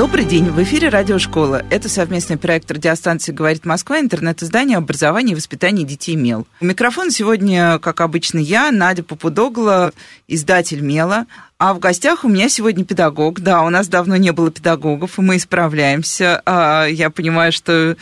Добрый день, в эфире Радиошкола. Это совместный проект радиостанции «Говорит Москва», интернет-издание образования и воспитания детей «Мел». У микрофона сегодня, как обычно, я, Надя Попудогла, издатель «Мела». А в гостях у меня сегодня педагог. Да, у нас давно не было педагогов, и мы исправляемся. А, я понимаю, что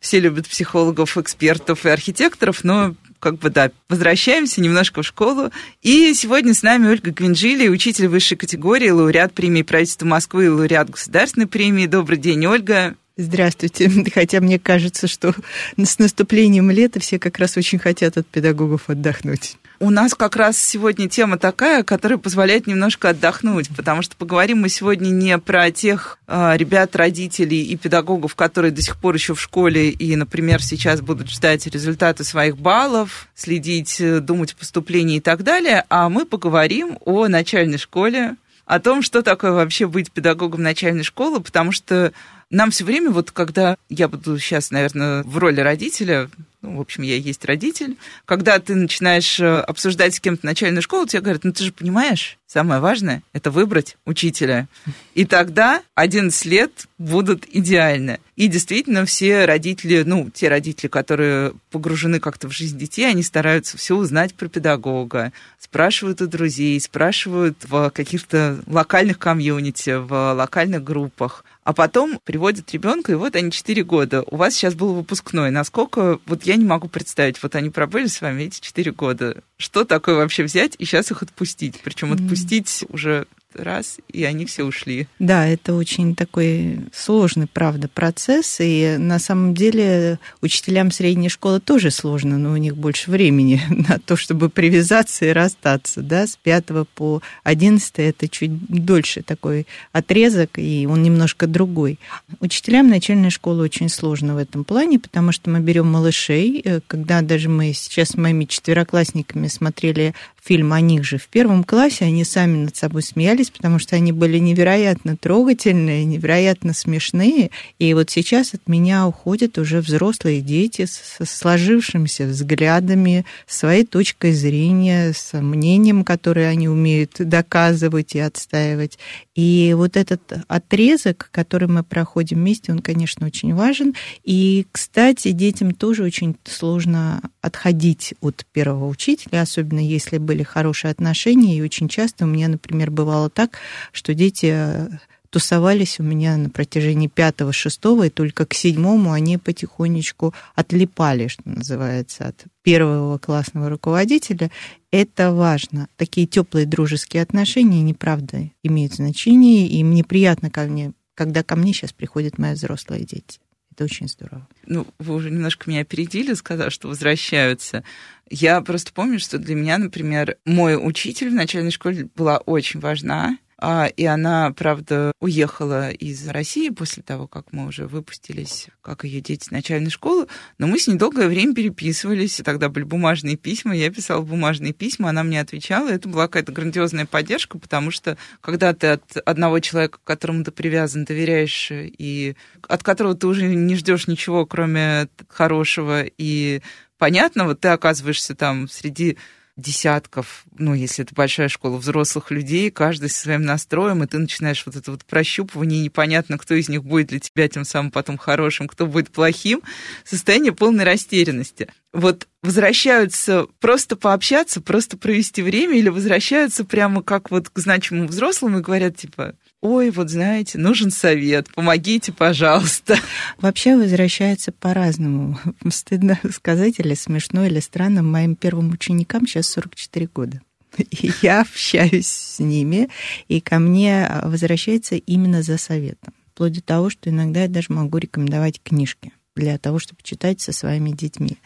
все любят психологов, экспертов и архитекторов, но как бы, да, возвращаемся немножко в школу. И сегодня с нами Ольга Гвинжили, учитель высшей категории, лауреат премии правительства Москвы и лауреат государственной премии. Добрый день, Ольга. Здравствуйте. Хотя мне кажется, что с наступлением лета все как раз очень хотят от педагогов отдохнуть. У нас как раз сегодня тема такая, которая позволяет немножко отдохнуть, потому что поговорим мы сегодня не про тех э, ребят, родителей и педагогов, которые до сих пор еще в школе и, например, сейчас будут ждать результаты своих баллов, следить, э, думать о поступлении и так далее, а мы поговорим о начальной школе, о том, что такое вообще быть педагогом начальной школы, потому что нам все время, вот когда я буду сейчас, наверное, в роли родителя, ну, в общем, я есть родитель, когда ты начинаешь э, обсуждать с кем-то начальную школу, тебе говорят, ну ты же понимаешь, самое важное – это выбрать учителя. И тогда 11 лет будут идеально. И действительно все родители, ну, те родители, которые погружены как-то в жизнь детей, они стараются все узнать про педагога, спрашивают у друзей, спрашивают в каких-то локальных комьюнити, в локальных группах а потом приводят ребенка, и вот они 4 года. У вас сейчас был выпускной. Насколько, вот я не могу представить, вот они пробыли с вами эти 4 года. Что такое вообще взять и сейчас их отпустить? Причем отпустить уже раз, и они все ушли. Да, это очень такой сложный, правда, процесс, и на самом деле учителям средней школы тоже сложно, но у них больше времени на то, чтобы привязаться и расстаться, да, с 5 по 11 это чуть дольше такой отрезок, и он немножко другой. Учителям начальной школы очень сложно в этом плане, потому что мы берем малышей, э, когда даже мы сейчас с моими четвероклассниками смотрели фильм о них же в первом классе, они сами над собой смеялись, потому что они были невероятно трогательные, невероятно смешные. И вот сейчас от меня уходят уже взрослые дети со сложившимися взглядами, своей точкой зрения, с мнением, которое они умеют доказывать и отстаивать. И вот этот отрезок, который мы проходим вместе, он, конечно, очень важен. И, кстати, детям тоже очень сложно отходить от первого учителя, особенно если бы были хорошие отношения, и очень часто у меня, например, бывало так, что дети э, тусовались у меня на протяжении пятого, шестого, и только к седьмому они потихонечку отлипали, что называется, от первого классного руководителя. Это важно. Такие теплые дружеские отношения, неправда, имеют значение, и мне приятно, ко мне, когда ко мне сейчас приходят мои взрослые дети. Это очень здорово. Ну, вы уже немножко меня опередили, сказав, что возвращаются. Я просто помню, что для меня, например, мой учитель в начальной школе была очень важна. А, и она, правда, уехала из России после того, как мы уже выпустились, как ее дети начальной школы. Но мы с ней долгое время переписывались. Тогда были бумажные письма. Я писала бумажные письма, она мне отвечала. Это была какая-то грандиозная поддержка, потому что когда ты от одного человека, к которому ты привязан, доверяешь, и от которого ты уже не ждешь ничего, кроме хорошего и понятного, ты оказываешься там среди десятков, ну, если это большая школа взрослых людей, каждый со своим настроем, и ты начинаешь вот это вот прощупывание, непонятно, кто из них будет для тебя тем самым потом хорошим, кто будет плохим, состояние полной растерянности. Вот возвращаются просто пообщаться, просто провести время, или возвращаются прямо как вот к значимым взрослым и говорят, типа, ой, вот знаете, нужен совет, помогите, пожалуйста. Вообще возвращается по-разному. Стыдно сказать, или смешно, или странно. Моим первым ученикам сейчас 44 года. И я общаюсь с ними, и ко мне возвращается именно за советом. Вплоть до того, что иногда я даже могу рекомендовать книжки для того, чтобы читать со своими детьми.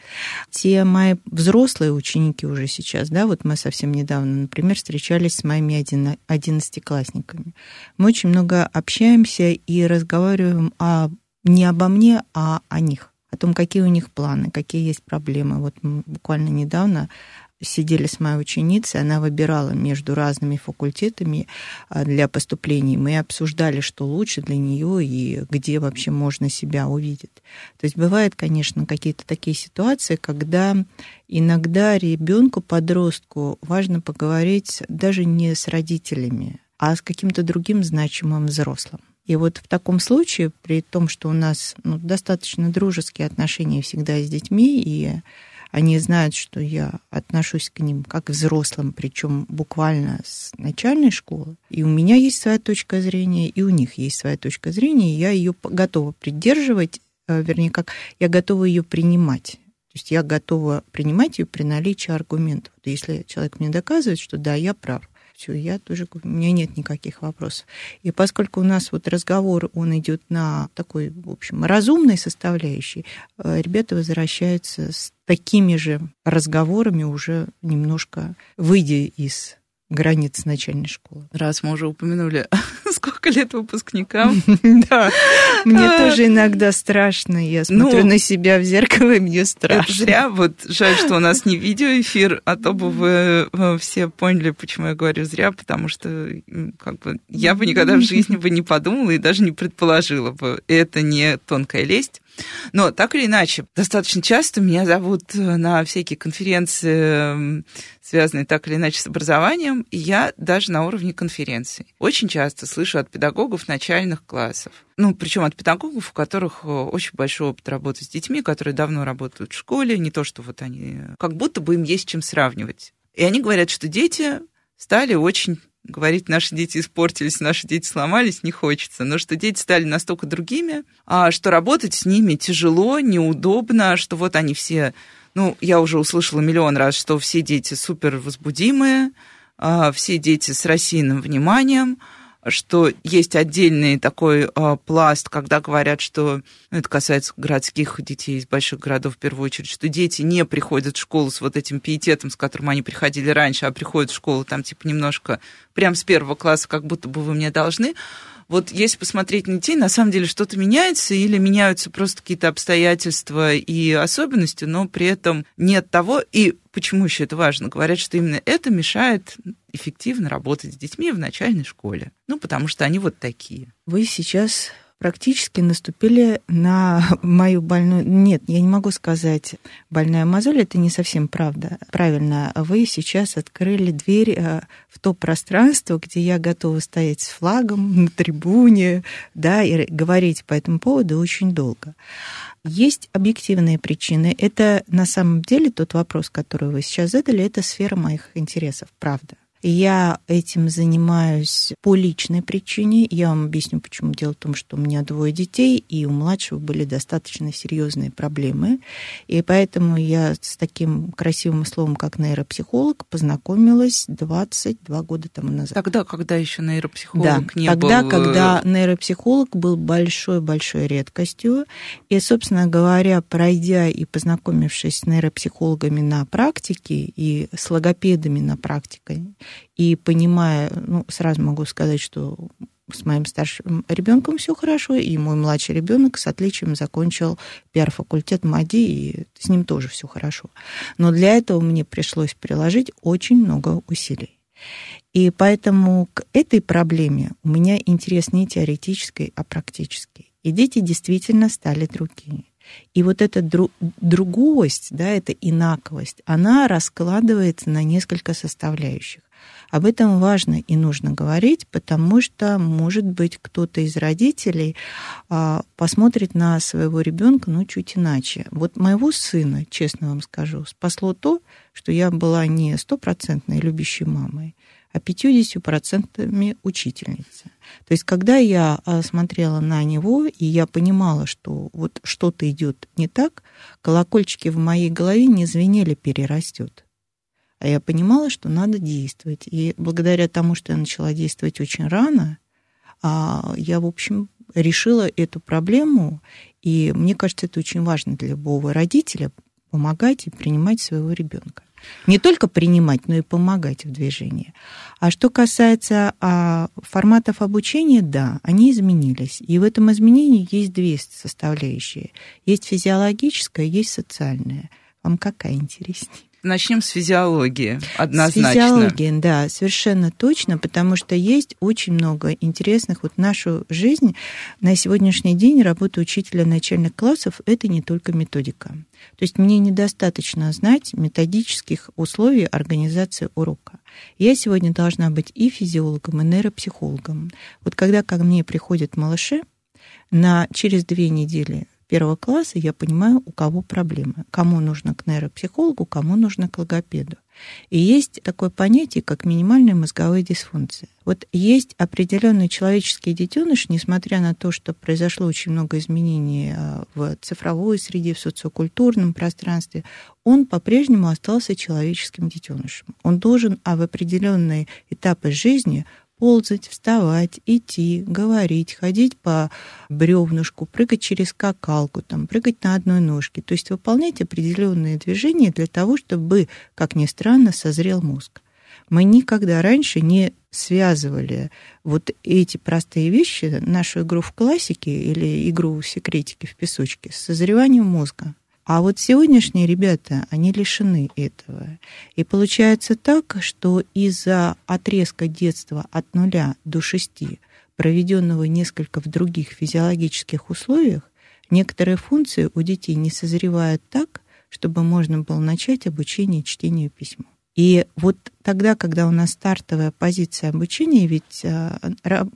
Те мои взрослые ученики уже сейчас, да, вот мы совсем недавно, например, встречались с моими одиннадцатиклассниками. Мы очень много общаемся и разговариваем о, не обо мне, а о них о том, какие у них планы, какие есть проблемы. Вот буквально недавно сидели с моей ученицей, она выбирала между разными факультетами а, для поступлений. Мы обсуждали, что лучше для нее и где вообще можно себя увидеть. То есть бывают, конечно, какие-то такие ситуации, когда иногда ребенку, подростку важно поговорить даже не с родителями, а с каким-то другим значимым взрослым. И вот в таком случае, при том, что у нас ну, достаточно дружеские отношения всегда с детьми, и они знают, что я отношусь к ним как к взрослым, причем буквально с начальной школы. И у меня есть своя точка зрения, и у них есть своя точка зрения, и я ее готова придерживать, э, вернее, как я готова ее принимать. То есть я готова принимать ее при наличии аргументов. Если человек мне доказывает, что да, я прав, все, я тоже, у меня нет никаких вопросов. И поскольку у нас вот разговор, он идет на такой, в общем, разумной составляющей, э, ребята возвращаются с такими же разговорами уже немножко выйдя из границ начальной школы. Раз мы уже упомянули, сколько лет выпускникам. Да, мне а. тоже иногда страшно. Я смотрю ну, на себя в зеркало, и мне страшно. зря. Вот жаль, что у нас не видеоэфир, а то бы вы э, все поняли, почему я говорю зря, потому что как бы я бы никогда в жизни бы не подумала и даже не предположила бы. Это не тонкая лесть. Но так или иначе, достаточно часто меня зовут э, на всякие конференции, связанные так или иначе с образованием, и я даже на уровне конференций. Очень часто слышу от педагогов начальных классов. Ну, причем от педагогов, у которых э, очень большой опыт работы с детьми, которые давно работают в школе, не то, что вот они... Как будто бы им есть чем сравнивать. И они говорят, что дети стали очень говорить, наши дети испортились, наши дети сломались, не хочется. Но что дети стали настолько другими, а что работать с ними тяжело, неудобно, что вот они все, ну, я уже услышала миллион раз, что все дети супер возбудимые, а, все дети с рассеянным вниманием, что есть отдельный такой э, пласт, когда говорят, что ну, это касается городских детей из больших городов в первую очередь, что дети не приходят в школу с вот этим пиететом, с которым они приходили раньше, а приходят в школу там типа немножко прям с первого класса, как будто бы вы мне должны. Вот если посмотреть на детей, на самом деле что-то меняется или меняются просто какие-то обстоятельства и особенности, но при этом нет того, и почему еще это важно, говорят, что именно это мешает эффективно работать с детьми в начальной школе. Ну, потому что они вот такие. Вы сейчас практически наступили на мою больную... Нет, я не могу сказать больная мозоль, это не совсем правда. Правильно, вы сейчас открыли дверь э, в то пространство, где я готова стоять с флагом на трибуне, да, и говорить по этому поводу очень долго. Есть объективные причины. Это на самом деле тот вопрос, который вы сейчас задали, это сфера моих интересов, правда. Я этим занимаюсь по личной причине. Я вам объясню, почему. Дело в том, что у меня двое детей, и у младшего были достаточно серьезные проблемы. И поэтому я с таким красивым словом, как нейропсихолог, познакомилась 22 года тому назад. Тогда, когда еще нейропсихолог да, не тогда, был... Тогда, э, когда нейропсихолог был большой-большой редкостью. И, собственно говоря, пройдя и познакомившись с нейропсихологами на практике и с логопедами на практике, и понимая, ну, сразу могу сказать, что с моим старшим ребенком все хорошо, и мой младший ребенок с отличием закончил пиар-факультет МАДИ, и с ним тоже все хорошо. Но для этого мне пришлось приложить очень много усилий. И поэтому к этой проблеме у меня интерес не теоретический, а практический. И дети действительно стали другими. И вот эта дру- другость, да, эта инаковость, она раскладывается на несколько составляющих. Об этом важно и нужно говорить, потому что, может быть, кто-то из родителей а, посмотрит на своего ребенка, ну, чуть иначе. Вот моего сына, честно вам скажу, спасло то, что я была не стопроцентной любящей мамой, а 50% учительницы. То есть, когда я а, смотрела на него, и я понимала, что вот что-то идет не так, колокольчики в моей голове не звенели перерастет. А я понимала, что надо действовать. И благодаря тому, что я начала действовать очень рано, а, я, в общем, решила эту проблему. И мне кажется, это очень важно для любого родителя помогать и принимать своего ребенка. Не только принимать, но и помогать в движении. А что касается а, форматов обучения, да, они изменились. И в этом изменении есть две составляющие. Есть физиологическая, есть социальная. Вам какая интереснее? Начнем с физиологии, однозначно. С физиологии, да, совершенно точно, потому что есть очень много интересных. Вот нашу жизнь на сегодняшний день работа учителя начальных классов – это не только методика. То есть мне недостаточно знать методических условий организации урока. Я сегодня должна быть и физиологом, и нейропсихологом. Вот когда ко мне приходят малыши, на через две недели первого класса я понимаю, у кого проблемы. Кому нужно к нейропсихологу, кому нужно к логопеду. И есть такое понятие, как минимальная мозговая дисфункция. Вот есть определенный человеческий детеныш, несмотря на то, что произошло очень много изменений а, в цифровой среде, в социокультурном пространстве, он по-прежнему остался человеческим детенышем. Он должен а в определенные этапы жизни ползать, вставать, идти, говорить, ходить по бревнышку, прыгать через скакалку, там, прыгать на одной ножке. То есть выполнять определенные движения для того, чтобы, как ни странно, созрел мозг. Мы никогда раньше не связывали вот эти простые вещи, нашу игру в классике или игру в секретики в песочке, с созреванием мозга. А вот сегодняшние ребята, они лишены этого. И получается так, что из-за отрезка детства от нуля до шести, проведенного несколько в других физиологических условиях, некоторые функции у детей не созревают так, чтобы можно было начать обучение чтению письма. И вот тогда, когда у нас стартовая позиция обучения, ведь а,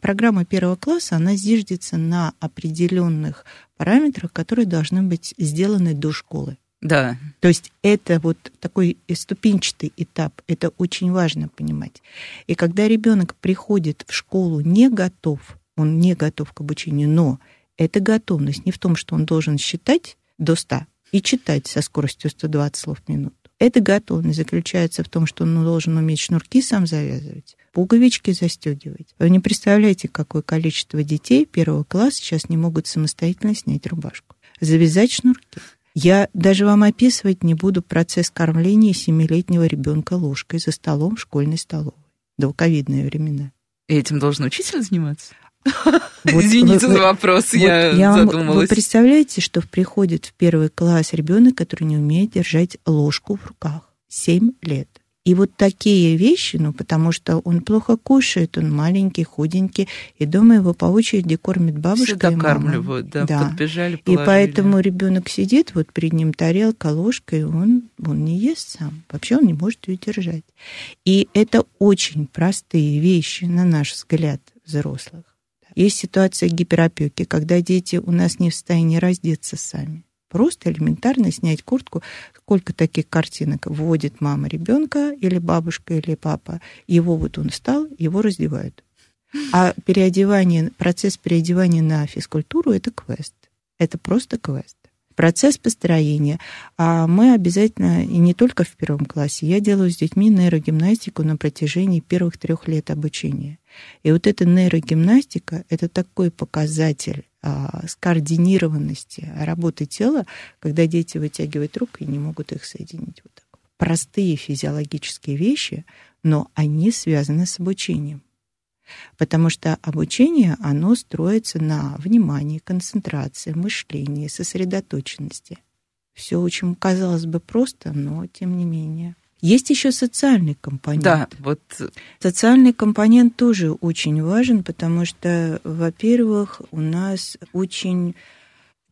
программа первого класса, она зиждется на определенных параметрах, которые должны быть сделаны до школы. Да. То есть это вот такой ступенчатый этап, это очень важно понимать. И когда ребенок приходит в школу не готов, он не готов к обучению, но эта готовность не в том, что он должен считать до 100 и читать со скоростью 120 слов в минуту, эта готовность заключается в том, что он должен уметь шнурки сам завязывать, пуговички застегивать. Вы не представляете, какое количество детей первого класса сейчас не могут самостоятельно снять рубашку. Завязать шнурки. Я даже вам описывать не буду процесс кормления семилетнего ребенка ложкой за столом в школьной столовой. Долговидные времена. И этим должен учитель заниматься? Вот, Извините вы, за вопрос, вот я, я задумалась. Вы представляете, что приходит в первый класс ребенок, который не умеет держать ложку в руках? Семь лет. И вот такие вещи, ну, потому что он плохо кушает, он маленький, худенький, и дома его по очереди кормит бабушка Все и мама. да, да. подбежали, положили. И поэтому ребенок сидит, вот перед ним тарелка, ложка, и он, он не ест сам. Вообще он не может ее держать. И это очень простые вещи, на наш взгляд, взрослых. Есть ситуация гиперопеки, когда дети у нас не в состоянии раздеться сами. Просто элементарно снять куртку. Сколько таких картинок вводит мама ребенка или бабушка или папа. Его вот он встал, его раздевают. А переодевание, процесс переодевания на физкультуру – это квест. Это просто квест процесс построения. А мы обязательно, и не только в первом классе, я делаю с детьми нейрогимнастику на протяжении первых трех лет обучения. И вот эта нейрогимнастика – это такой показатель а, скоординированности работы тела, когда дети вытягивают руки и не могут их соединить вот так. Простые физиологические вещи, но они связаны с обучением. Потому что обучение, оно строится на внимании, концентрации, мышлении, сосредоточенности. Все очень, казалось бы, просто, но тем не менее. Есть еще социальный компонент. Да, вот. Социальный компонент тоже очень важен, потому что, во-первых, у нас очень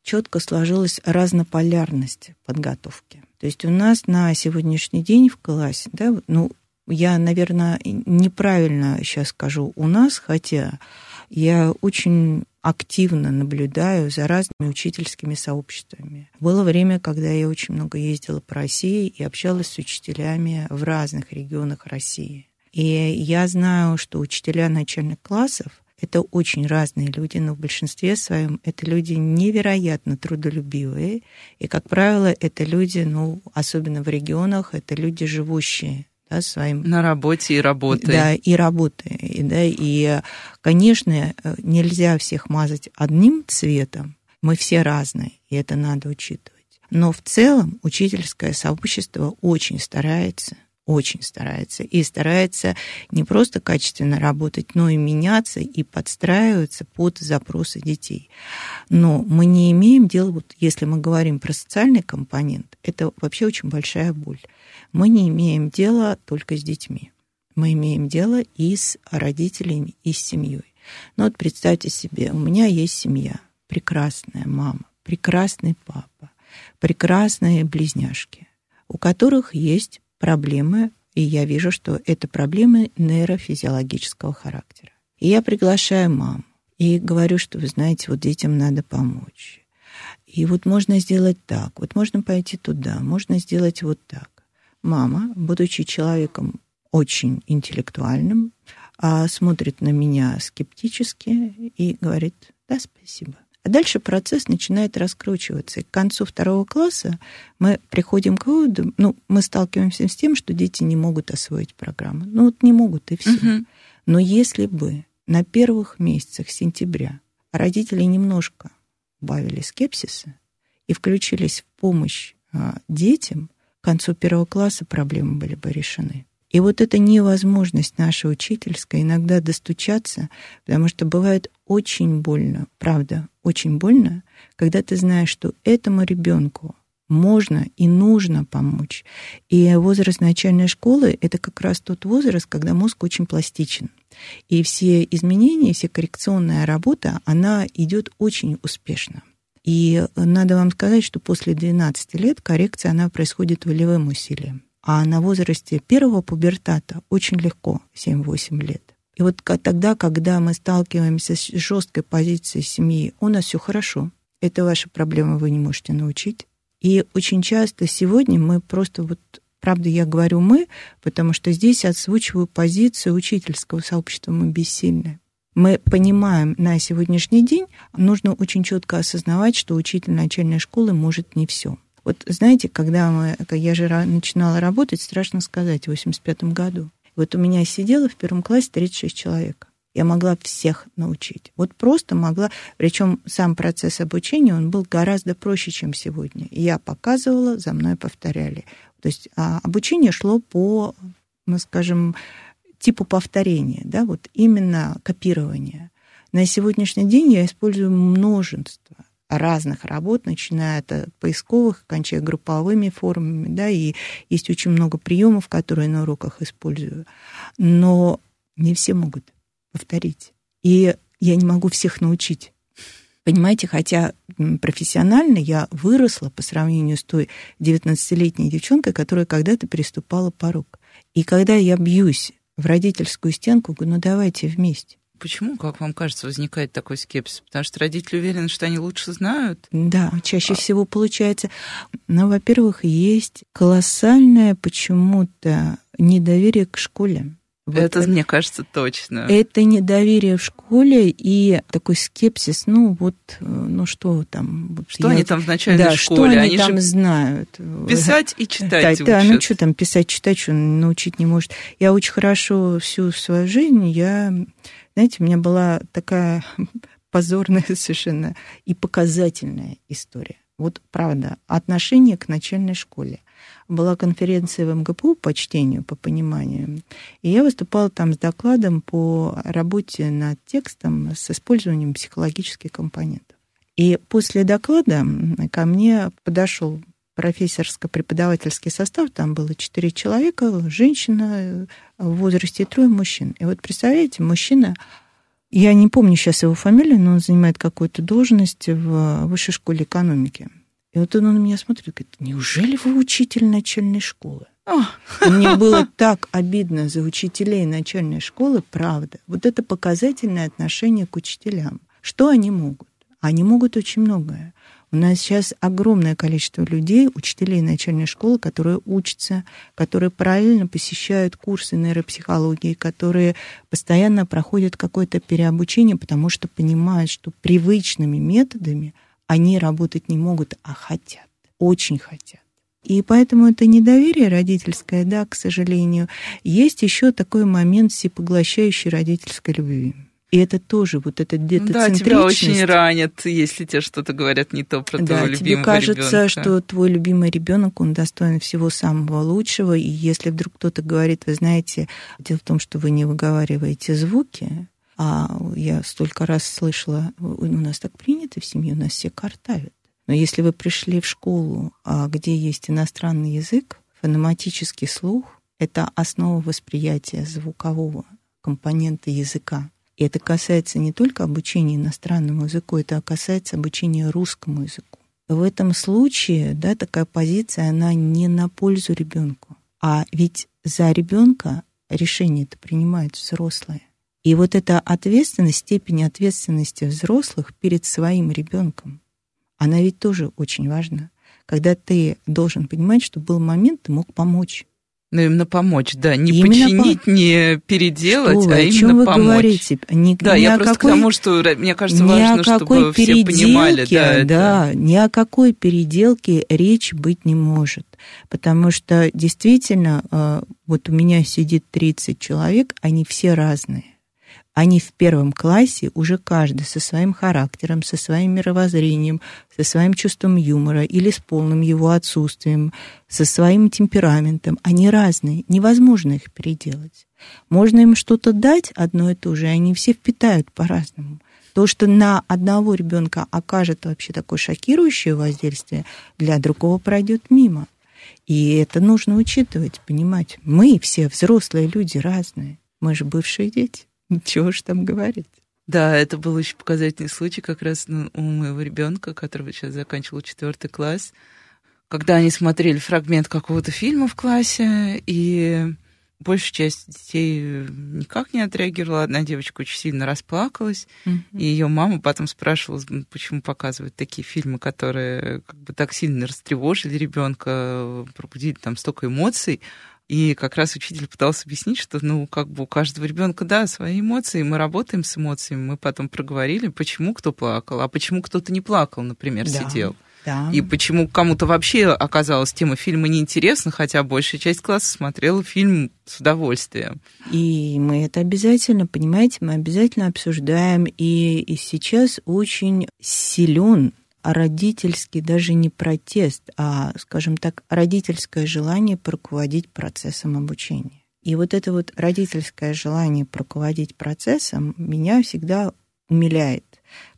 четко сложилась разнополярность подготовки. То есть у нас на сегодняшний день в классе, да, ну, я, наверное, неправильно сейчас скажу у нас, хотя я очень активно наблюдаю за разными учительскими сообществами. Было время, когда я очень много ездила по России и общалась с учителями в разных регионах России. И я знаю, что учителя начальных классов это очень разные люди, но в большинстве своем это люди невероятно трудолюбивые. И, как правило, это люди, ну, особенно в регионах, это люди, живущие да, своим... На работе и работой. Да, и работой. И, да, и, конечно, нельзя всех мазать одним цветом. Мы все разные, и это надо учитывать. Но в целом учительское сообщество очень старается, очень старается. И старается не просто качественно работать, но и меняться и подстраиваться под запросы детей. Но мы не имеем дела, вот если мы говорим про социальный компонент, это вообще очень большая боль. Мы не имеем дела только с детьми. Мы имеем дело и с родителями, и с семьей. Ну вот представьте себе, у меня есть семья, прекрасная мама, прекрасный папа, прекрасные близняшки, у которых есть проблемы, и я вижу, что это проблемы нейрофизиологического характера. И я приглашаю маму и говорю, что, вы знаете, вот детям надо помочь. И вот можно сделать так, вот можно пойти туда, можно сделать вот так. Мама, будучи человеком очень интеллектуальным, а смотрит на меня скептически и говорит, да, спасибо. А дальше процесс начинает раскручиваться. И к концу второго класса мы приходим к выводу, ну, мы сталкиваемся с тем, что дети не могут освоить программу. Ну, вот не могут, и все. Угу. Но если бы на первых месяцах сентября родители немножко убавили скепсиса и включились в помощь а, детям, к концу первого класса проблемы были бы решены. И вот эта невозможность наша учительская иногда достучаться, потому что бывает очень больно, правда, очень больно, когда ты знаешь, что этому ребенку можно и нужно помочь. И возраст начальной школы — это как раз тот возраст, когда мозг очень пластичен. И все изменения, вся коррекционная работа, она идет очень успешно. И надо вам сказать, что после 12 лет коррекция, она происходит волевым усилием. А на возрасте первого пубертата очень легко, 7-8 лет. И вот тогда, когда мы сталкиваемся с жесткой позицией семьи, у нас все хорошо, это ваша проблема, вы не можете научить. И очень часто сегодня мы просто вот Правда, я говорю «мы», потому что здесь озвучиваю позицию учительского сообщества «мы бессильны». Мы понимаем на сегодняшний день, нужно очень четко осознавать, что учитель начальной школы может не все. Вот знаете, когда мы, я же начинала работать, страшно сказать, в 85 году. Вот у меня сидело в первом классе 36 человек. Я могла всех научить. Вот просто могла. Причем сам процесс обучения, он был гораздо проще, чем сегодня. Я показывала, за мной повторяли. То есть а, обучение шло по, ну, скажем, типу повторения, да, вот именно копирование. На сегодняшний день я использую множество разных работ, начиная от поисковых, кончая групповыми формами, да, и есть очень много приемов, которые на уроках использую. Но не все могут повторить. И я не могу всех научить. Понимаете, хотя профессионально я выросла по сравнению с той 19-летней девчонкой, которая когда-то переступала порог. И когда я бьюсь в родительскую стенку, говорю, ну давайте вместе. Почему, как вам кажется, возникает такой скепсис? Потому что родители уверены, что они лучше знают? Да, чаще а... всего получается. Ну, во-первых, есть колоссальное почему-то недоверие к школе. Вот это, это, мне кажется, точно. Это недоверие в школе и такой скепсис, ну вот, э, ну что там. Вот что я, они там в начальной да, школе? Что они, они там знают? Писать и читать Да, да, ну что там писать, читать, что научить не может. Я очень хорошо всю свою жизнь, я знаете, у меня была такая позорная совершенно и показательная история. Вот правда, отношение к начальной школе. Была конференция в МГПУ по чтению, по пониманию, и я выступала там с докладом по работе над текстом с использованием психологических компонентов. И после доклада ко мне подошел профессорско-преподавательский состав, там было четыре человека, женщина в возрасте трое мужчин. И вот представляете, мужчина, я не помню сейчас его фамилию, но он занимает какую-то должность в высшей школе экономики. И вот он на меня смотрит и говорит, неужели вы учитель начальной школы? И мне было так обидно за учителей начальной школы, правда. Вот это показательное отношение к учителям. Что они могут? Они могут очень многое. У нас сейчас огромное количество людей, учителей начальной школы, которые учатся, которые параллельно посещают курсы нейропсихологии, которые постоянно проходят какое-то переобучение, потому что понимают, что привычными методами они работать не могут, а хотят, очень хотят. И поэтому это недоверие родительское, да, к сожалению. Есть еще такой момент всепоглощающей родительской любви. И это тоже вот это где-то Да, тебя очень ранят, если тебе что-то говорят не то про да, твоего любимого тебе кажется, ребенка. что твой любимый ребенок, он достоин всего самого лучшего, и если вдруг кто-то говорит, вы знаете, дело в том, что вы не выговариваете звуки, а я столько раз слышала, у нас так принято в семье, у нас все картавят. Но если вы пришли в школу, а где есть иностранный язык, фонематический слух — это основа восприятия звукового компонента языка. И это касается не только обучения иностранному языку, это касается обучения русскому языку. В этом случае да, такая позиция, она не на пользу ребенку. А ведь за ребенка решение это принимают взрослые. И вот эта ответственность, степень ответственности взрослых перед своим ребенком, она ведь тоже очень важна. Когда ты должен понимать, что был момент, ты мог помочь. Ну, именно помочь, да. Не именно починить, по... не переделать, что а именно чем вы помочь. говорите? Ни, да, ни я просто какой, к тому, что мне кажется, важно, чтобы все понимали. Да, да это... ни о какой переделке речь быть не может. Потому что действительно, э, вот у меня сидит 30 человек, они все разные. Они в первом классе уже каждый со своим характером, со своим мировоззрением, со своим чувством юмора или с полным его отсутствием, со своим темпераментом. Они разные, невозможно их переделать. Можно им что-то дать одно и то же, и они все впитают по-разному. То, что на одного ребенка окажет вообще такое шокирующее воздействие, для другого пройдет мимо. И это нужно учитывать, понимать. Мы все взрослые люди разные. Мы же бывшие дети. Чего ж там говорить? Да, это был очень показательный случай как раз ну, у моего ребенка, который сейчас заканчивал четвертый класс, когда они смотрели фрагмент какого-то фильма в классе, и большая часть детей никак не отреагировала. Одна девочка очень сильно расплакалась, mm-hmm. и ее мама потом спрашивала, почему показывают такие фильмы, которые как бы так сильно растревожили ребенка, пробудили там столько эмоций. И как раз учитель пытался объяснить, что, ну, как бы у каждого ребенка, да, свои эмоции, мы работаем с эмоциями. Мы потом проговорили, почему кто плакал, а почему кто-то не плакал, например, да. сидел. Да. И почему кому-то вообще оказалась тема фильма неинтересна, хотя большая часть класса смотрела фильм с удовольствием. И мы это обязательно, понимаете, мы обязательно обсуждаем. И, и сейчас очень силен родительский даже не протест, а, скажем так, родительское желание руководить процессом обучения. И вот это вот родительское желание руководить процессом меня всегда умиляет.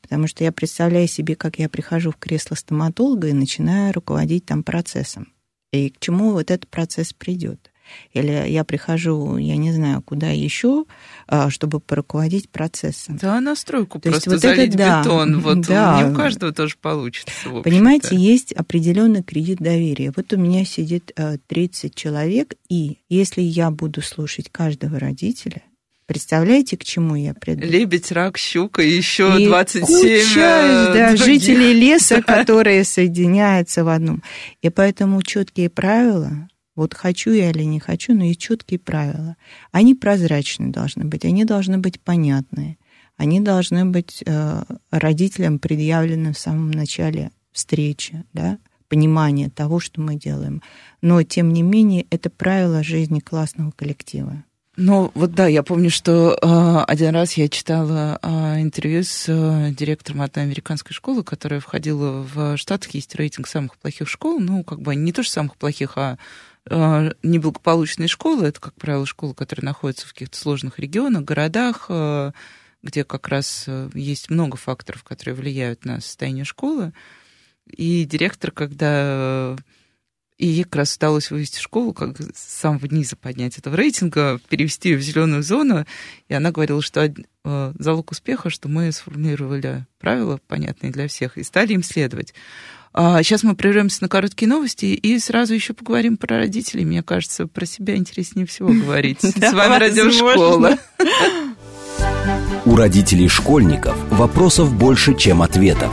Потому что я представляю себе, как я прихожу в кресло стоматолога и начинаю руководить там процессом. И к чему вот этот процесс придет. Или я прихожу, я не знаю, куда еще, а, чтобы поруководить процессом. Да, настройку То просто есть вот залить это, да, бетон. Вот да. не у каждого тоже получится. Понимаете, есть определенный кредит доверия. Вот у меня сидит 30 э, человек, и если я буду слушать каждого родителя, Представляете, к чему я приду? Лебедь, рак, щука, еще и 27 куча, да, жителей леса, которые соединяются в одном. И поэтому четкие правила вот хочу я или не хочу, но есть четкие правила. Они прозрачные должны быть, они должны быть понятные. Они должны быть э, родителям предъявлены в самом начале встречи, да, понимание того, что мы делаем. Но, тем не менее, это правило жизни классного коллектива. Ну, вот да, я помню, что э, один раз я читала э, интервью с э, директором одной американской школы, которая входила в Штатах, есть рейтинг самых плохих школ, ну, как бы не то, что самых плохих, а неблагополучные школы, это, как правило, школы, которые находятся в каких-то сложных регионах, городах, э, где как раз э, есть много факторов, которые влияют на состояние школы. И директор, когда и ей как раз удалось вывести школу, как с самого низа поднять этого рейтинга, перевести ее в зеленую зону. И она говорила, что залог успеха, что мы сформулировали правила, понятные для всех, и стали им следовать. А сейчас мы прервемся на короткие новости и сразу еще поговорим про родителей. Мне кажется, про себя интереснее всего говорить. С вами Радиошкола. У родителей школьников вопросов больше, чем ответов.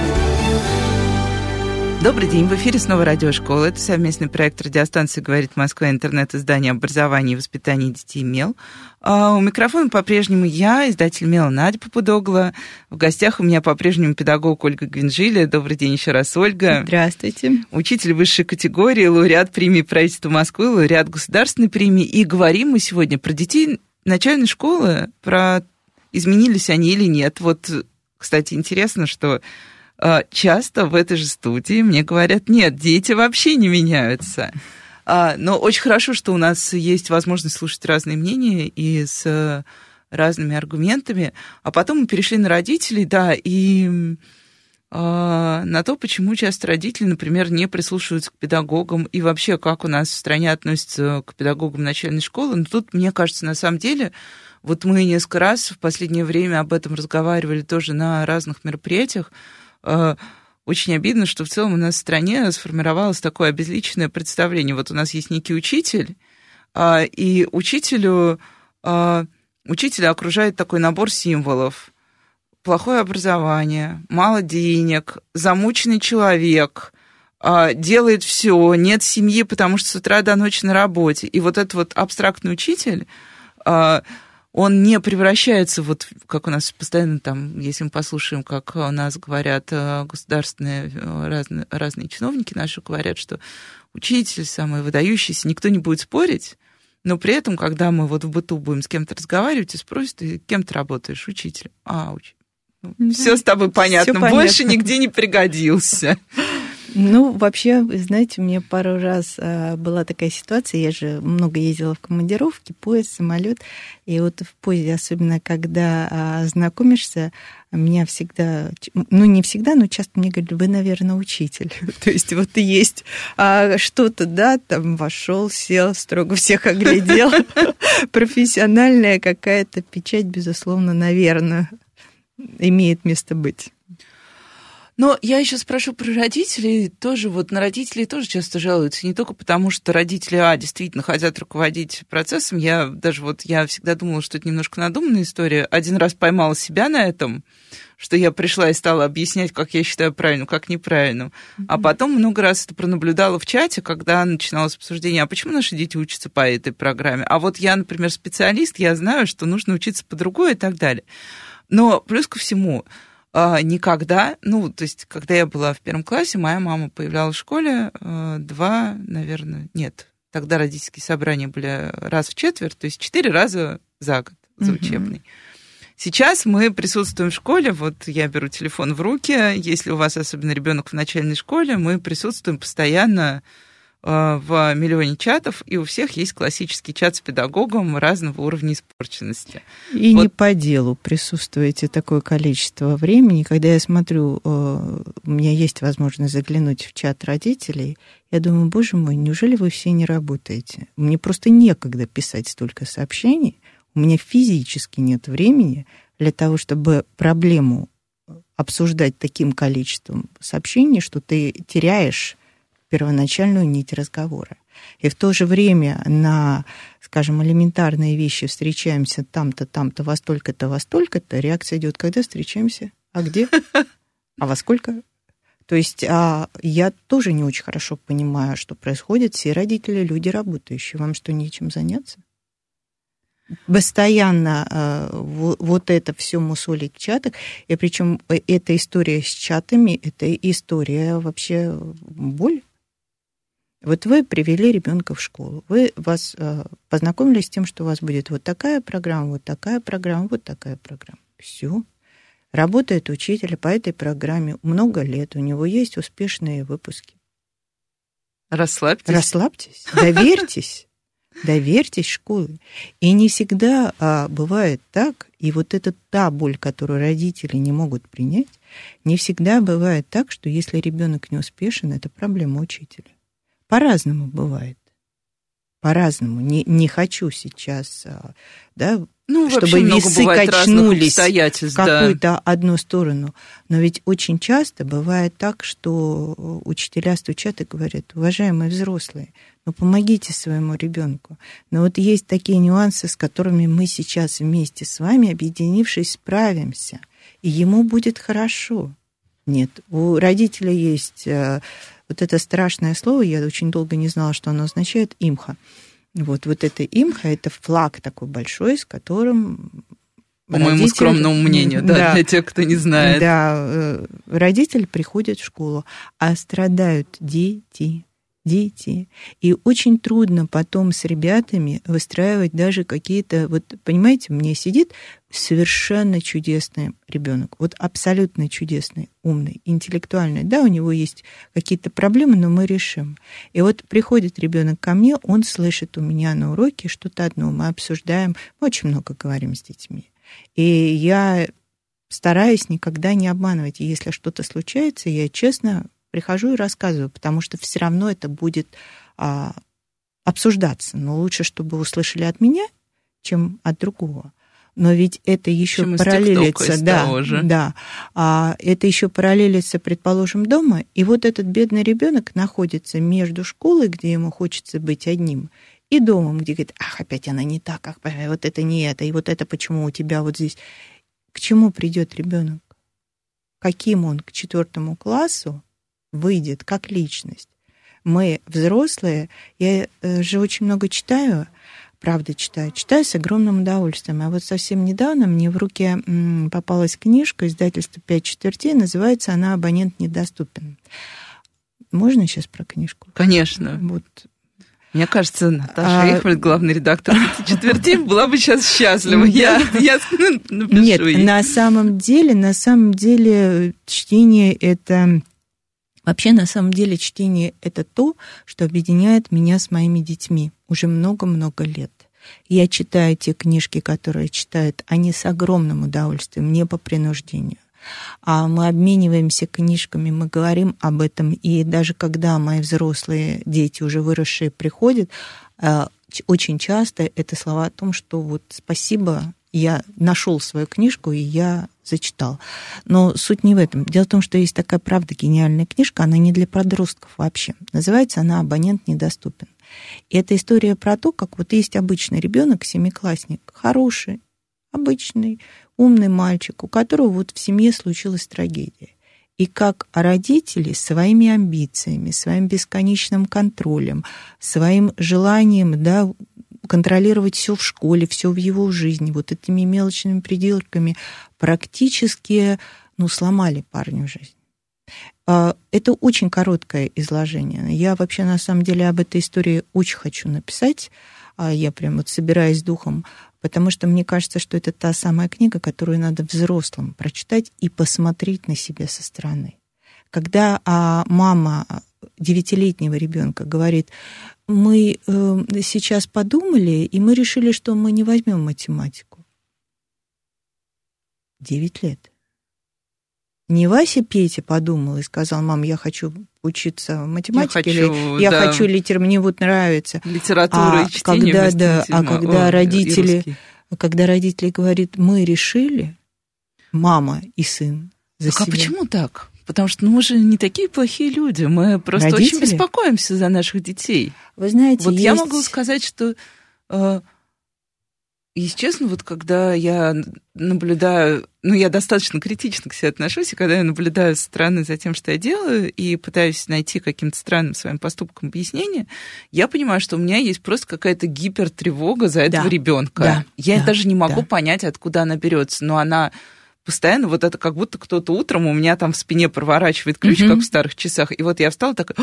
Добрый день, в эфире снова радиошкола. Это совместный проект радиостанции «Говорит Москва», интернет-издание образования и воспитания детей «Мел». А у микрофона по-прежнему я, издатель «Мела» Надя Попудогла. В гостях у меня по-прежнему педагог Ольга Гвинжилия. Добрый день еще раз, Ольга. Здравствуйте. Учитель высшей категории, лауреат премии правительства Москвы, лауреат государственной премии. И говорим мы сегодня про детей начальной школы, про изменились они или нет. Вот, кстати, интересно, что часто в этой же студии мне говорят, нет, дети вообще не меняются. А, но очень хорошо, что у нас есть возможность слушать разные мнения и с разными аргументами. А потом мы перешли на родителей, да, и а, на то, почему часто родители, например, не прислушиваются к педагогам и вообще, как у нас в стране относятся к педагогам начальной школы. Но тут, мне кажется, на самом деле, вот мы несколько раз в последнее время об этом разговаривали тоже на разных мероприятиях, Э, очень обидно, что в целом у нас в стране сформировалось такое обезличенное представление. Вот у нас есть некий учитель, а, и учителю, а, учителя окружает такой набор символов. Плохое образование, мало денег, замученный человек, а, делает все, нет семьи, потому что с утра до ночи на работе. И вот этот вот абстрактный учитель он не превращается, вот как у нас постоянно там, если мы послушаем, как у нас говорят э, государственные э, разные, разные чиновники наши, говорят, что учитель самый выдающийся, никто не будет спорить, но при этом, когда мы вот в быту будем с кем-то разговаривать и спросят, ты кем ты работаешь? Учитель. А, учитель. Ну, все с тобой понятно. понятно. Больше нигде не пригодился. Ну, вообще, знаете, у меня пару раз а, была такая ситуация, я же много ездила в командировки, поезд, самолет, и вот в поезде, особенно когда а, знакомишься, меня всегда, ну не всегда, но часто мне говорят, вы, наверное, учитель. То есть вот и есть а, что-то, да, там вошел, сел, строго всех оглядел. Профессиональная какая-то печать, безусловно, наверное, имеет место быть. Но я еще спрошу про родителей. Тоже вот на родителей тоже часто жалуются. Не только потому, что родители, а, действительно хотят руководить процессом. Я даже вот, я всегда думала, что это немножко надуманная история. Один раз поймала себя на этом, что я пришла и стала объяснять, как я считаю правильно, как неправильно. Mm-hmm. А потом много раз это пронаблюдала в чате, когда начиналось обсуждение, а почему наши дети учатся по этой программе? А вот я, например, специалист, я знаю, что нужно учиться по другой и так далее. Но плюс ко всему, никогда, ну, то есть, когда я была в первом классе, моя мама появлялась в школе а, два, наверное, нет, тогда родительские собрания были раз в четверть, то есть четыре раза за год за учебный. Mm-hmm. Сейчас мы присутствуем в школе, вот я беру телефон в руки, если у вас особенно ребенок в начальной школе, мы присутствуем постоянно Э, в миллионе чатов, и у всех есть классический чат с педагогом разного уровня испорченности. И вот. не по делу присутствуете такое количество времени. Когда я смотрю, э, у меня есть возможность заглянуть в чат родителей, я думаю, боже мой, неужели вы все не работаете? Мне просто некогда писать столько сообщений, у меня физически нет времени для того, чтобы проблему обсуждать таким количеством сообщений, что ты теряешь первоначальную нить разговора. И в то же время на, скажем, элементарные вещи встречаемся там-то, там-то, во столько-то, во столько-то, реакция идет, когда встречаемся, а где, а во сколько. То есть а, я тоже не очень хорошо понимаю, что происходит. Все родители люди работающие. Вам что, нечем заняться? постоянно э, вот это все мусолить в чатах. И причем э, эта история с чатами, это история вообще боль. Вот вы привели ребенка в школу, вы вас э, познакомились с тем, что у вас будет вот такая программа, вот такая программа, вот такая программа. Все. Работает учитель по этой программе много лет, у него есть успешные выпуски. Расслабьтесь. Расслабьтесь, доверьтесь. Доверьтесь школе. И не всегда а, бывает так, и вот это та боль, которую родители не могут принять, не всегда бывает так, что если ребенок не успешен, это проблема учителя. По-разному бывает. По-разному. Не, не хочу сейчас, а, да, ну, чтобы весы качнулись в какую-то да. одну сторону. Но ведь очень часто бывает так, что учителя стучат и говорят, уважаемые взрослые, ну помогите своему ребенку. Но вот есть такие нюансы, с которыми мы сейчас вместе с вами, объединившись, справимся, и ему будет хорошо. Нет. У родителя есть э, вот это страшное слово, я очень долго не знала, что оно означает, имха. Вот, вот это имха, это флаг такой большой, с которым по родитель, моему скромному мнению, да, да, для тех, кто не знает. Да, э, родитель приходит в школу, а страдают дети, дети. И очень трудно потом с ребятами выстраивать даже какие-то... Вот, понимаете, мне сидит совершенно чудесный ребенок, вот абсолютно чудесный, умный, интеллектуальный. Да, у него есть какие-то проблемы, но мы решим. И вот приходит ребенок ко мне, он слышит у меня на уроке что-то одно, мы обсуждаем, мы очень много говорим с детьми. И я стараюсь никогда не обманывать. Если что-то случается, я честно прихожу и рассказываю, потому что все равно это будет а, обсуждаться. Но лучше, чтобы услышали от меня, чем от другого. Но ведь это еще чем параллелится, да, да, а, это еще параллелится, предположим, дома. И вот этот бедный ребенок находится между школой, где ему хочется быть одним, и домом, где говорит, ах, опять она не так, ах, вот это не это, и вот это почему у тебя вот здесь. К чему придет ребенок? Каким он к четвертому классу выйдет как личность? Мы взрослые, я э, же очень много читаю, правда читаю, читаю с огромным удовольствием. А вот совсем недавно мне в руки попалась книжка издательства «Пять четвертей», называется она «Абонент недоступен». Можно сейчас про книжку? Конечно. Вот мне кажется, Наташа а... Главный редактор четверти, была бы сейчас счастлива. Я, я напишу Нет, ей. на самом деле, на самом деле чтение это... Вообще, на самом деле, чтение — это то, что объединяет меня с моими детьми уже много-много лет. Я читаю те книжки, которые читают они с огромным удовольствием, не по принуждению а мы обмениваемся книжками, мы говорим об этом, и даже когда мои взрослые дети, уже выросшие, приходят, э, очень часто это слова о том, что вот спасибо, я нашел свою книжку, и я зачитал. Но суть не в этом. Дело в том, что есть такая, правда, гениальная книжка, она не для подростков вообще. Называется она «Абонент недоступен». И это история про то, как вот есть обычный ребенок, семиклассник, хороший, обычный, умный мальчик, у которого вот в семье случилась трагедия. И как родители своими амбициями, своим бесконечным контролем, своим желанием да, контролировать все в школе, все в его жизни, вот этими мелочными пределками практически ну, сломали парню жизнь. А, это очень короткое изложение. Я вообще на самом деле об этой истории очень хочу написать. А я прям вот собираюсь духом потому что мне кажется, что это та самая книга, которую надо взрослым прочитать и посмотреть на себя со стороны. Когда а, мама девятилетнего ребенка говорит, мы э, сейчас подумали, и мы решили, что мы не возьмем математику. Девять лет. Не Вася Петя подумал и сказал, мам, я хочу учиться математике, я хочу, или я да. хочу литер, мне вот нравится. Литература а и чтение когда, да, а когда О, родители, когда родители говорят, мы решили, мама и сын за так себя. а почему так? Потому что ну, мы же не такие плохие люди, мы просто родители? очень беспокоимся за наших детей. Вы знаете, вот есть... я могу сказать, что э, если честно, вот когда я наблюдаю, ну, я достаточно критично к себе отношусь, и когда я наблюдаю со стороны за тем, что я делаю, и пытаюсь найти каким-то странным своим поступкам объяснение, я понимаю, что у меня есть просто какая-то гипертревога за этого да, ребенка. Да, я да, даже не могу да. понять, откуда она берется, но она постоянно вот это как будто кто-то утром у меня там в спине проворачивает ключ, угу. как в старых часах, и вот я встала такая,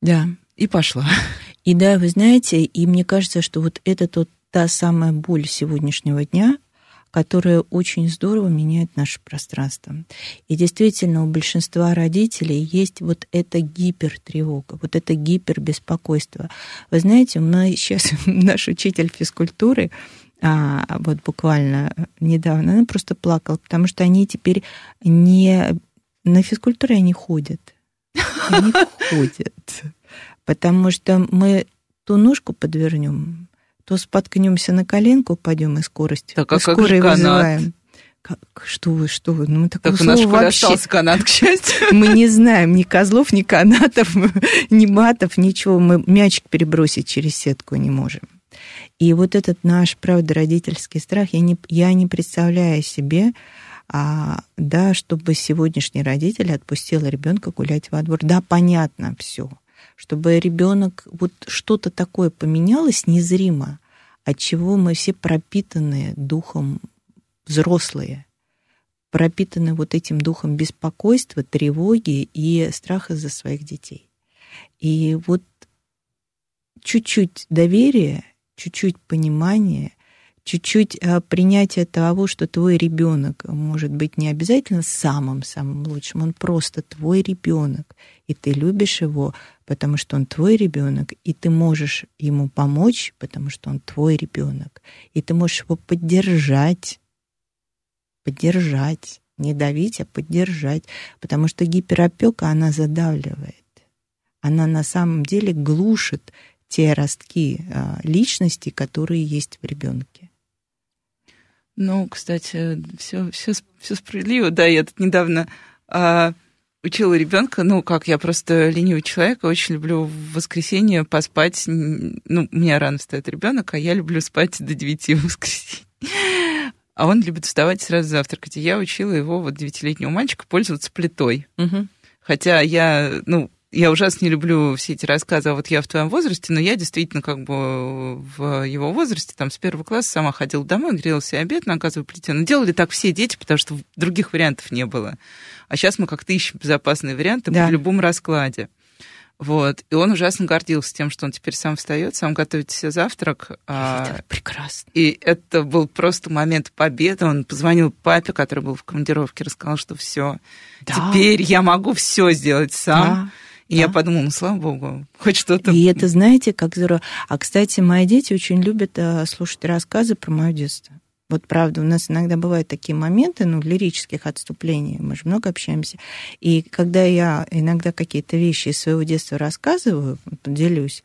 да, и пошла. И да, вы знаете, и мне кажется, что вот это тот та самая боль сегодняшнего дня, которая очень здорово меняет наше пространство. И действительно, у большинства родителей есть вот эта гипертревога, вот это гипербеспокойство. Вы знаете, мы сейчас, наш учитель физкультуры, а, вот буквально недавно, она просто плакала, потому что они теперь не на физкультуру они ходят. Они ходят. Потому что мы ту ножку подвернем, то споткнемся на коленку, упадем и скорость. Так, а как же вызываем. Как, что вы, что вы? Ну, такое так у нас вообще... остался канат, к счастью. Мы не знаем ни козлов, ни канатов, ни матов, ничего. Мы мячик перебросить через сетку не можем. И вот этот наш, правда, родительский страх, я не, я не представляю себе, а, да, чтобы сегодняшний родитель отпустил ребенка гулять во двор. Да, понятно все. Чтобы ребенок вот что-то такое поменялось незримо, от чего мы все пропитаны духом взрослые, пропитаны вот этим духом беспокойства, тревоги и страха за своих детей. И вот чуть-чуть доверия, чуть-чуть понимания, чуть-чуть э, принятие того, что твой ребенок может быть не обязательно самым-самым лучшим, он просто твой ребенок, и ты любишь его, потому что он твой ребенок, и ты можешь ему помочь, потому что он твой ребенок, и ты можешь его поддержать, поддержать, не давить, а поддержать, потому что гиперопека, она задавливает. Она на самом деле глушит те ростки а, личности, которые есть в ребенке. Ну, кстати, все, все, все справедливо. Да, я тут недавно а, учила ребенка, ну, как я просто ленивый человек, очень люблю в воскресенье поспать. Ну, у меня рано встает ребенок, а я люблю спать до 9 в воскресенье. А он любит вставать сразу завтракать. И я учила его, вот девятилетнего мальчика, пользоваться плитой. Угу. Хотя я, ну, я ужасно не люблю все эти рассказы, а вот я в твоем возрасте, но я действительно как бы в его возрасте, там, с первого класса сама ходила домой, грела себе обед на газовой плите. Но делали так все дети, потому что других вариантов не было. А сейчас мы как-то ищем безопасные варианты да. при любом раскладе. Вот. И он ужасно гордился тем, что он теперь сам встает, сам готовит себе завтрак. Это а, прекрасно. И это был просто момент победы. Он позвонил папе, который был в командировке, рассказал, что все, да. теперь я могу все сделать сам. Да. И да. я подумала, ну, слава богу, хоть что-то. И это, знаете, как здорово. А, кстати, мои дети очень любят э, слушать рассказы про мое детство. Вот правда, у нас иногда бывают такие моменты, ну, лирических отступлений, мы же много общаемся. И когда я иногда какие-то вещи из своего детства рассказываю, делюсь,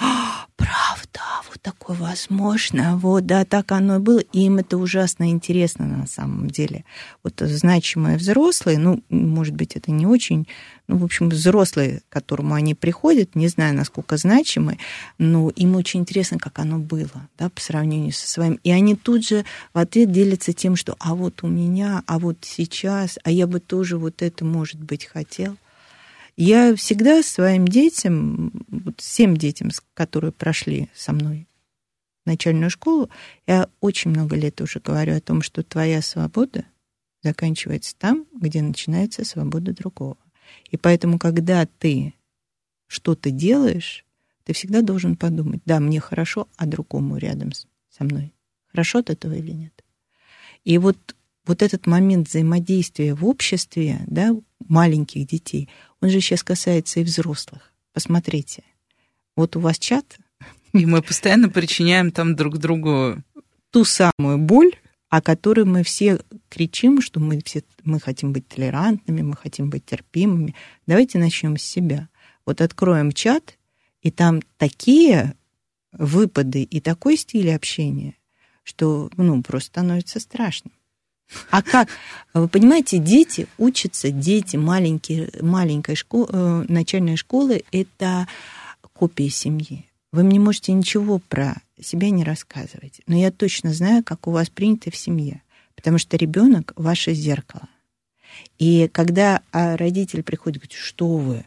а, правда, вот такое возможно, вот, да, так оно и было, и им это ужасно интересно на самом деле. Вот значимые взрослые, ну, может быть, это не очень, ну, в общем, взрослые, к которому они приходят, не знаю, насколько значимы, но им очень интересно, как оно было, да, по сравнению со своим. И они тут же в ответ делятся тем, что а вот у меня, а вот сейчас, а я бы тоже вот это, может быть, хотел. Я всегда своим детям, вот всем детям, которые прошли со мной начальную школу, я очень много лет уже говорю о том, что твоя свобода заканчивается там, где начинается свобода другого. И поэтому, когда ты что-то делаешь, ты всегда должен подумать, да, мне хорошо, а другому рядом со мной. Хорошо от этого или нет? И вот, вот этот момент взаимодействия в обществе, да, маленьких детей, он же сейчас касается и взрослых. Посмотрите, вот у вас чат. И мы постоянно причиняем там друг другу ту самую боль, о которой мы все кричим, что мы все мы хотим быть толерантными, мы хотим быть терпимыми. Давайте начнем с себя. Вот откроем чат, и там такие выпады и такой стиль общения, что ну, просто становится страшным. А как? Вы понимаете, дети учатся, дети маленькие, маленькой школы, э, начальной школы — это копия семьи. Вы мне можете ничего про себя не рассказывать, но я точно знаю, как у вас принято в семье, потому что ребенок — ваше зеркало. И когда а, родитель приходит и говорит, что вы,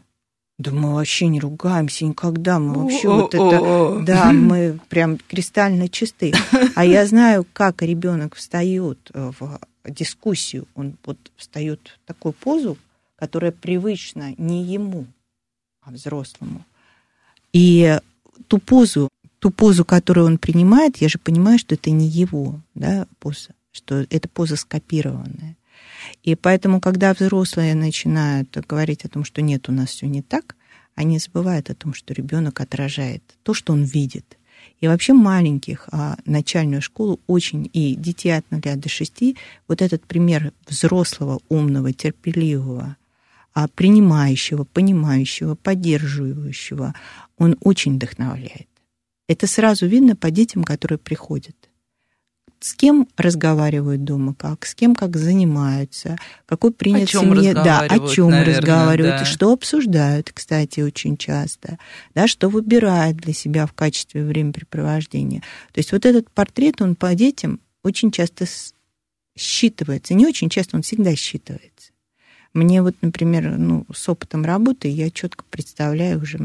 да мы вообще не ругаемся никогда, мы вообще вот это, да, мы прям кристально чисты. А я знаю, как ребенок встает в дискуссию, он вот встает в такую позу, которая привычна не ему, а взрослому. И ту позу, ту позу, которую он принимает, я же понимаю, что это не его да, поза, что это поза скопированная. И поэтому, когда взрослые начинают говорить о том, что нет, у нас все не так, они забывают о том, что ребенок отражает то, что он видит. И вообще маленьких а, начальную школу очень, и детей от 0 до 6, вот этот пример взрослого, умного, терпеливого, а, принимающего, понимающего, поддерживающего, он очень вдохновляет. Это сразу видно по детям, которые приходят с кем разговаривают дома, как, с кем как занимаются, какой принят о семье, да, о чем наверное, разговаривают, да. что обсуждают, кстати, очень часто, да, что выбирают для себя в качестве времяпрепровождения. То есть вот этот портрет, он по детям очень часто считывается. Не очень часто, он всегда считывается. Мне вот, например, ну, с опытом работы я четко представляю уже,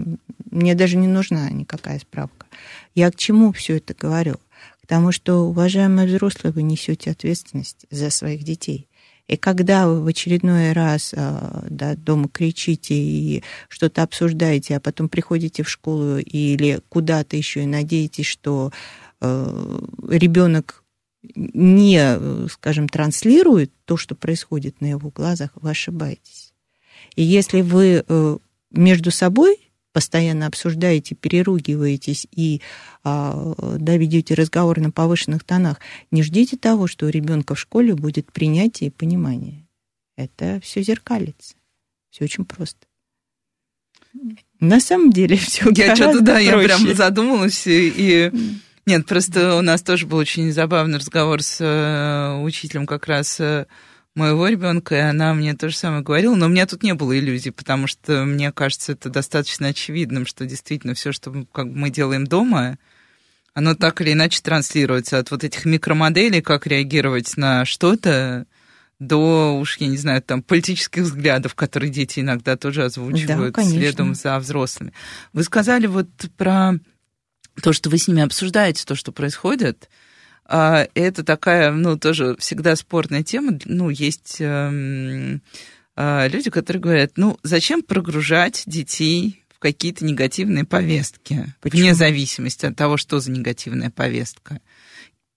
мне даже не нужна никакая справка. Я к чему все это говорю? К тому, что, уважаемые взрослые, вы несете ответственность за своих детей. И когда вы в очередной раз а, да, дома кричите и что-то обсуждаете, а потом приходите в школу или куда-то еще и надеетесь, что э, ребенок не, скажем, транслирует то, что происходит на его глазах, вы ошибаетесь. И если вы э, между собой постоянно обсуждаете, переругиваетесь и а, да, ведете разговор на повышенных тонах, не ждите того, что у ребенка в школе будет принятие и понимание. Это все зеркалится. Все очень просто. На самом деле все Я что-то, да, проще. я прям задумалась и... Нет, просто у нас тоже был очень забавный разговор с э, учителем как раз э, моего ребенка, и она мне то же самое говорила, но у меня тут не было иллюзий, потому что мне кажется это достаточно очевидным, что действительно все, что мы, как мы делаем дома, оно так или иначе транслируется от вот этих микромоделей, как реагировать на что-то, до уж, я не знаю, там, политических взглядов, которые дети иногда тоже озвучивают да, следом за взрослыми. Вы сказали вот про то, что вы с ними обсуждаете, то, что происходит, а, это такая, ну, тоже всегда спорная тема. Ну, есть эм, а, люди, которые говорят, ну, зачем прогружать детей в какие-то негативные повестки, Почему? вне зависимости от того, что за негативная повестка.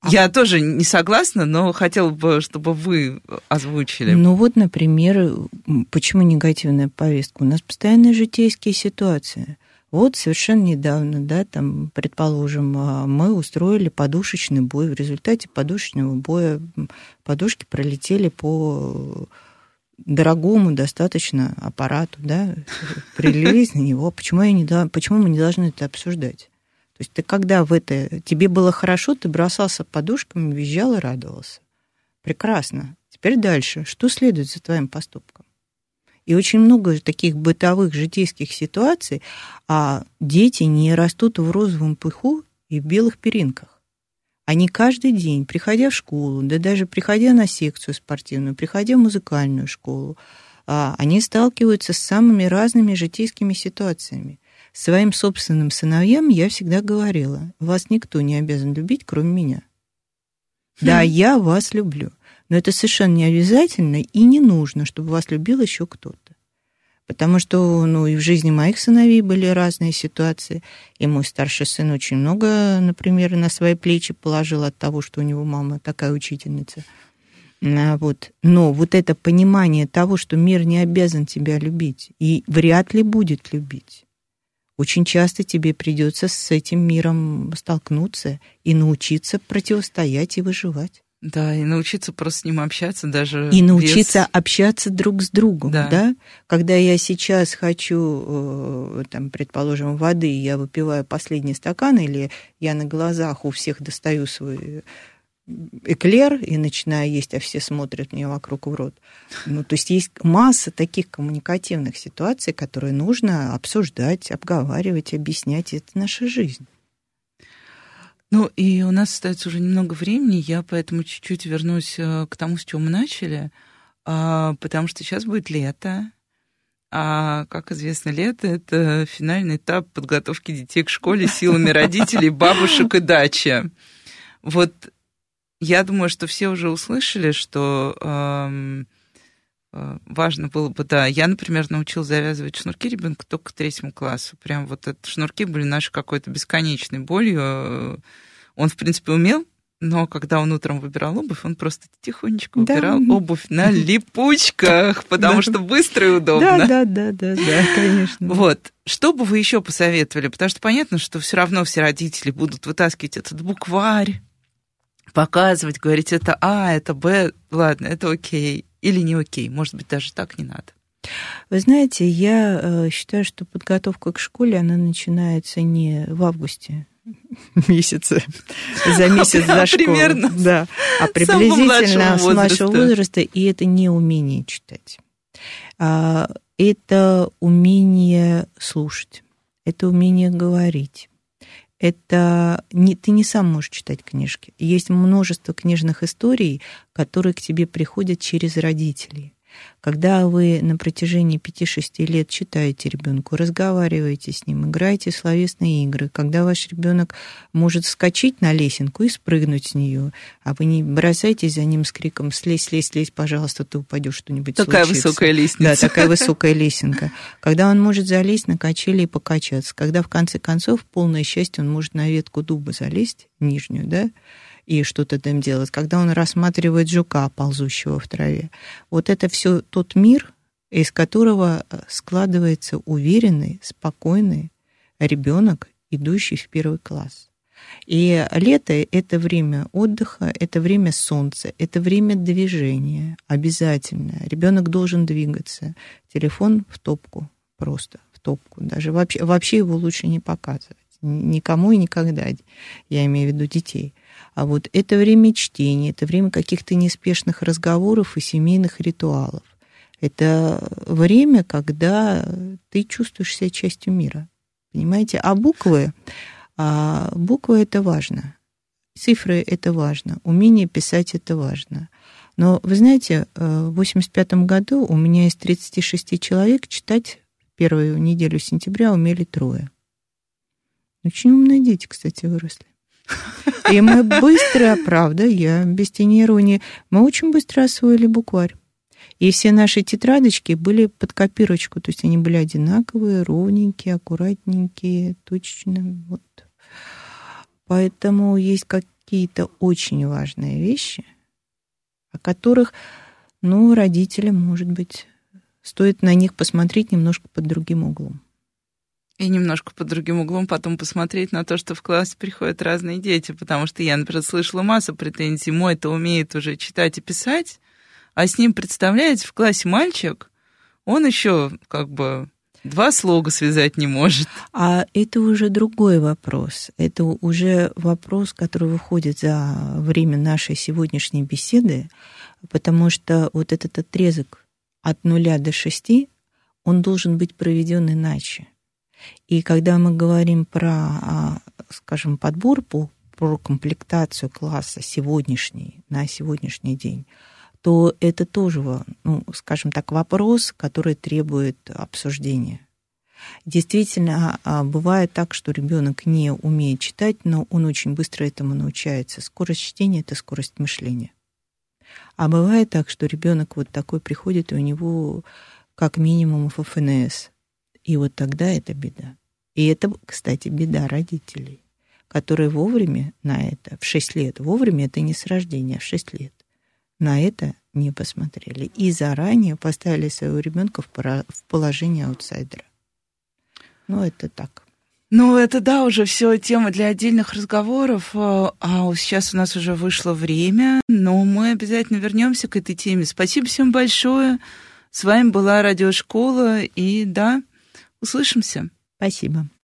А Я тоже не согласна, но хотела бы, чтобы вы озвучили. Ну вот, например, почему негативная повестка? У нас постоянные житейские ситуации. Вот совершенно недавно, да, там, предположим, а, мы устроили подушечный бой. В результате подушечного боя подушки пролетели по дорогому достаточно аппарату, да, прилились на него. Почему, я не, почему мы не должны это обсуждать? То есть ты когда в это... Тебе было хорошо, ты бросался подушками, визжал и радовался. Прекрасно. Теперь дальше. Что следует за твоим поступком? И очень много таких бытовых житейских ситуаций, а дети не растут в розовом пыху и в белых перинках. Они каждый день, приходя в школу, да даже приходя на секцию спортивную, приходя в музыкальную школу, а, они сталкиваются с самыми разными житейскими ситуациями. Своим собственным сыновьям я всегда говорила, вас никто не обязан любить, кроме меня. Да, я вас люблю. Но это совершенно не обязательно и не нужно, чтобы вас любил еще кто-то. Потому что, ну, и в жизни моих сыновей были разные ситуации. И мой старший сын очень много, например, на свои плечи положил от того, что у него мама такая учительница. А, вот. Но вот это понимание того, что мир не обязан тебя любить и вряд ли будет любить. Очень часто тебе придется с этим миром столкнуться и научиться противостоять и выживать. Да, и научиться просто с ним общаться даже. И научиться без... общаться друг с другом, да. да? Когда я сейчас хочу, э, там, предположим, воды, я выпиваю последний стакан, или я на глазах у всех достаю свой эклер и начинаю есть, а все смотрят мне вокруг в рот. Ну, то есть есть масса таких коммуникативных ситуаций, которые нужно обсуждать, обговаривать, объяснять. Это наша жизнь. Ну, и у нас остается уже немного времени, я поэтому чуть-чуть вернусь э, к тому, с чего мы начали, а, потому что сейчас будет лето, а, как известно, лето — это финальный этап подготовки детей к школе силами родителей, бабушек и дачи. Вот я думаю, что все уже услышали, что важно было бы, да, я, например, научил завязывать шнурки ребенка только к третьему классу. Прям вот это шнурки были нашей какой-то бесконечной болью, э, он, в принципе, умел, но когда он утром выбирал обувь, он просто тихонечко выбирал да. обувь на липучках, потому что быстро и удобно. Да, да, да, да, да, конечно. Вот. Что бы вы еще посоветовали? Потому что понятно, что все равно все родители будут вытаскивать этот букварь, показывать, говорить, это А, это Б, ладно, это окей. Или не окей. Может быть, даже так не надо. Вы знаете, я э, считаю, что подготовка к школе, она начинается не в августе, месяце, за месяц до школы. Примерно. Да. А приблизительно с младшего возраста. И это не умение читать. А, это умение слушать. Это умение говорить. Это не, ты не сам можешь читать книжки. Есть множество книжных историй, которые к тебе приходят через родителей. Когда вы на протяжении 5-6 лет читаете ребенку, разговариваете с ним, играете в словесные игры, когда ваш ребенок может скачать на лесенку и спрыгнуть с нее, а вы не бросаетесь за ним с криком «слезь, слезь, слезь, пожалуйста, ты упадешь, что-нибудь Такая случится. высокая лестница. Да, такая высокая лесенка. Когда он может залезть на качели и покачаться, когда в конце концов, полное счастье, он может на ветку дуба залезть, нижнюю, да, и что-то там делать, когда он рассматривает жука, ползущего в траве. Вот это все тот мир, из которого э, складывается уверенный, спокойный ребенок, идущий в первый класс. И лето — это время отдыха, это время солнца, это время движения обязательно. Ребенок должен двигаться. Телефон в топку просто, в топку. Даже вообще, вообще его лучше не показывать. Никому и никогда. Я имею в виду детей. А вот это время чтения, это время каких-то неспешных разговоров и семейных ритуалов. Это время, когда ты чувствуешь себя частью мира. Понимаете? А буквы, а буквы это важно. Цифры это важно. Умение писать это важно. Но вы знаете, в 85 году у меня из 36 человек читать первую неделю сентября умели трое. Очень умные дети, кстати, выросли. И мы быстро, правда, я без тени иронии, мы очень быстро освоили букварь. И все наши тетрадочки были под копирочку, то есть они были одинаковые, ровненькие, аккуратненькие, точно. Вот. Поэтому есть какие-то очень важные вещи, о которых, ну, родителям, может быть, стоит на них посмотреть немножко под другим углом. И немножко под другим углом потом посмотреть на то, что в класс приходят разные дети, потому что я, например, слышала массу претензий, мой-то умеет уже читать и писать, а с ним, представляете, в классе мальчик, он еще как бы два слога связать не может. А это уже другой вопрос. Это уже вопрос, который выходит за время нашей сегодняшней беседы, потому что вот этот отрезок от нуля до шести, он должен быть проведен иначе. И когда мы говорим про, а, скажем, подбор по про комплектацию класса сегодняшний, на сегодняшний день, то это тоже, ну, скажем так, вопрос, который требует обсуждения. Действительно, а, бывает так, что ребенок не умеет читать, но он очень быстро этому научается. Скорость чтения это скорость мышления. А бывает так, что ребенок вот такой приходит, и у него как минимум ФФНС. И вот тогда это беда. И это, кстати, беда родителей, которые вовремя на это, в 6 лет, вовремя это не с рождения, а в 6 лет, на это не посмотрели. И заранее поставили своего ребенка в положение аутсайдера. Ну, это так. Ну, это да, уже все тема для отдельных разговоров. А сейчас у нас уже вышло время, но мы обязательно вернемся к этой теме. Спасибо всем большое. С вами была радиошкола. И да, Услышимся. Спасибо.